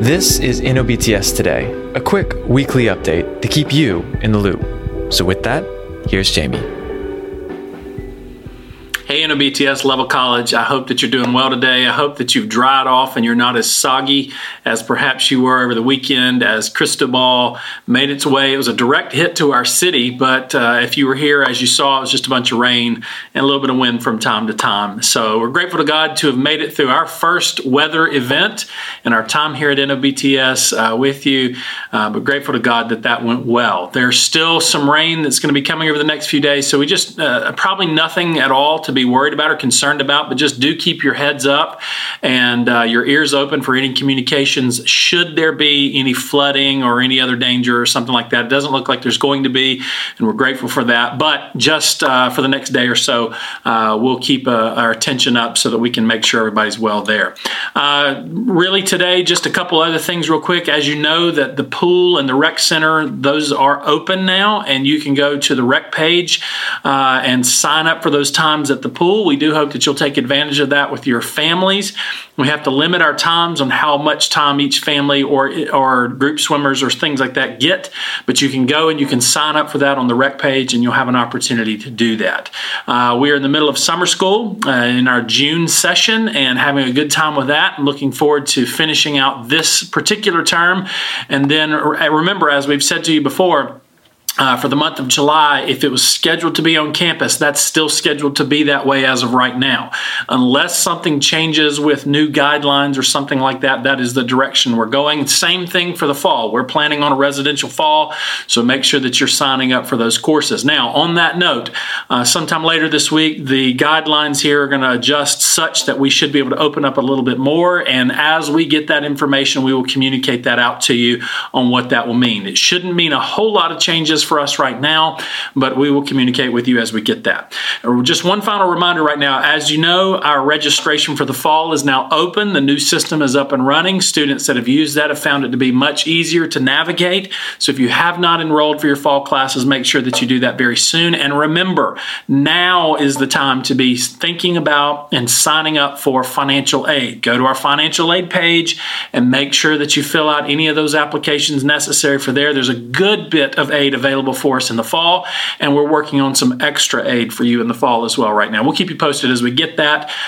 This is NOBTS Today, a quick weekly update to keep you in the loop. So, with that, here's Jamie. Hey, NOBTS Leavell College, I hope that you're doing well today. I hope that you've dried off and you're not as soggy as perhaps you were over the weekend as Cristobal made its way. It was a direct hit to our city, but uh, if you were here, as you saw, it was just a bunch of rain and a little bit of wind from time to time. So we're grateful to God to have made it through our first weather event and our time here at NOBTS uh, with you, uh, but grateful to God that that went well. There's still some rain that's going to be coming over the next few days, so we just uh, probably nothing at all to be worried about or concerned about, but just do keep your heads up and uh, your ears open for any communications should there be any flooding or any other danger or something like that. It doesn't look like there's going to be, and we're grateful for that. But just uh, for the next day or so, uh, we'll keep uh, our attention up so that we can make sure everybody's well there. Uh, really, today, just a couple other things, real quick. As you know, that the pool and the rec center those are open now, and you can go to the rec page and sign up for those times at the pool. We do hope that you'll take advantage of that with your families. We have to limit our times on how much time each family or or group swimmers or things like that get, but you can go and you can sign up for that on the rec page, and you'll have an opportunity to do that. Uh, we are in the middle of summer school uh, in our June session and having a good time with that. looking forward to finishing out this particular term, and then remember, as we've said to you before uh, for the month of July, if it was scheduled to be on campus, that's still scheduled to be that way as of right now. Unless something changes with new guidelines or something like that, that is the direction we're going. Same thing for the fall. We're planning on a residential fall, so make sure that you're signing up for those courses. Now, on that note, uh, sometime later this week, the guidelines here are going to adjust such that we should be able to open up a little bit more. And as we get that information, we will communicate that out to you on what that will mean. It shouldn't mean a whole lot of changes for us right now, but we will communicate with you as we get that. Just one final reminder right now as you know, our registration for the fall is now open. The new system is up and running. Students that have used that have found it to be much easier to navigate. So if you have not enrolled for your fall classes, make sure that you do that very soon. And remember, now is the time to be thinking about and signing up for financial aid. Go to our financial aid page and make sure that you fill out any of those applications necessary for there. There's a good bit of aid available for us in the fall, and we're working on some extra aid for you in the fall as well right now. We'll keep you posted as we get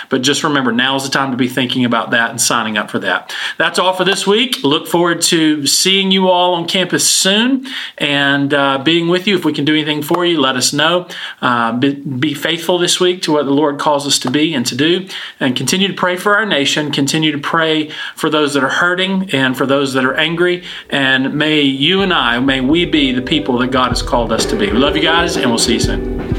but just remember now is the time to be thinking about that and signing up for that. That's all for this week. Look forward to seeing you all on campus soon and uh, being with you. If we can do anything for you, let us know. Uh, be, be faithful this week to what the Lord calls us to be and to do, and continue to pray for our nation. Continue to pray for those that are hurting and for those that are angry. And may you and I, may we be the people that God has called us to be. We love you guys, and we'll see you soon.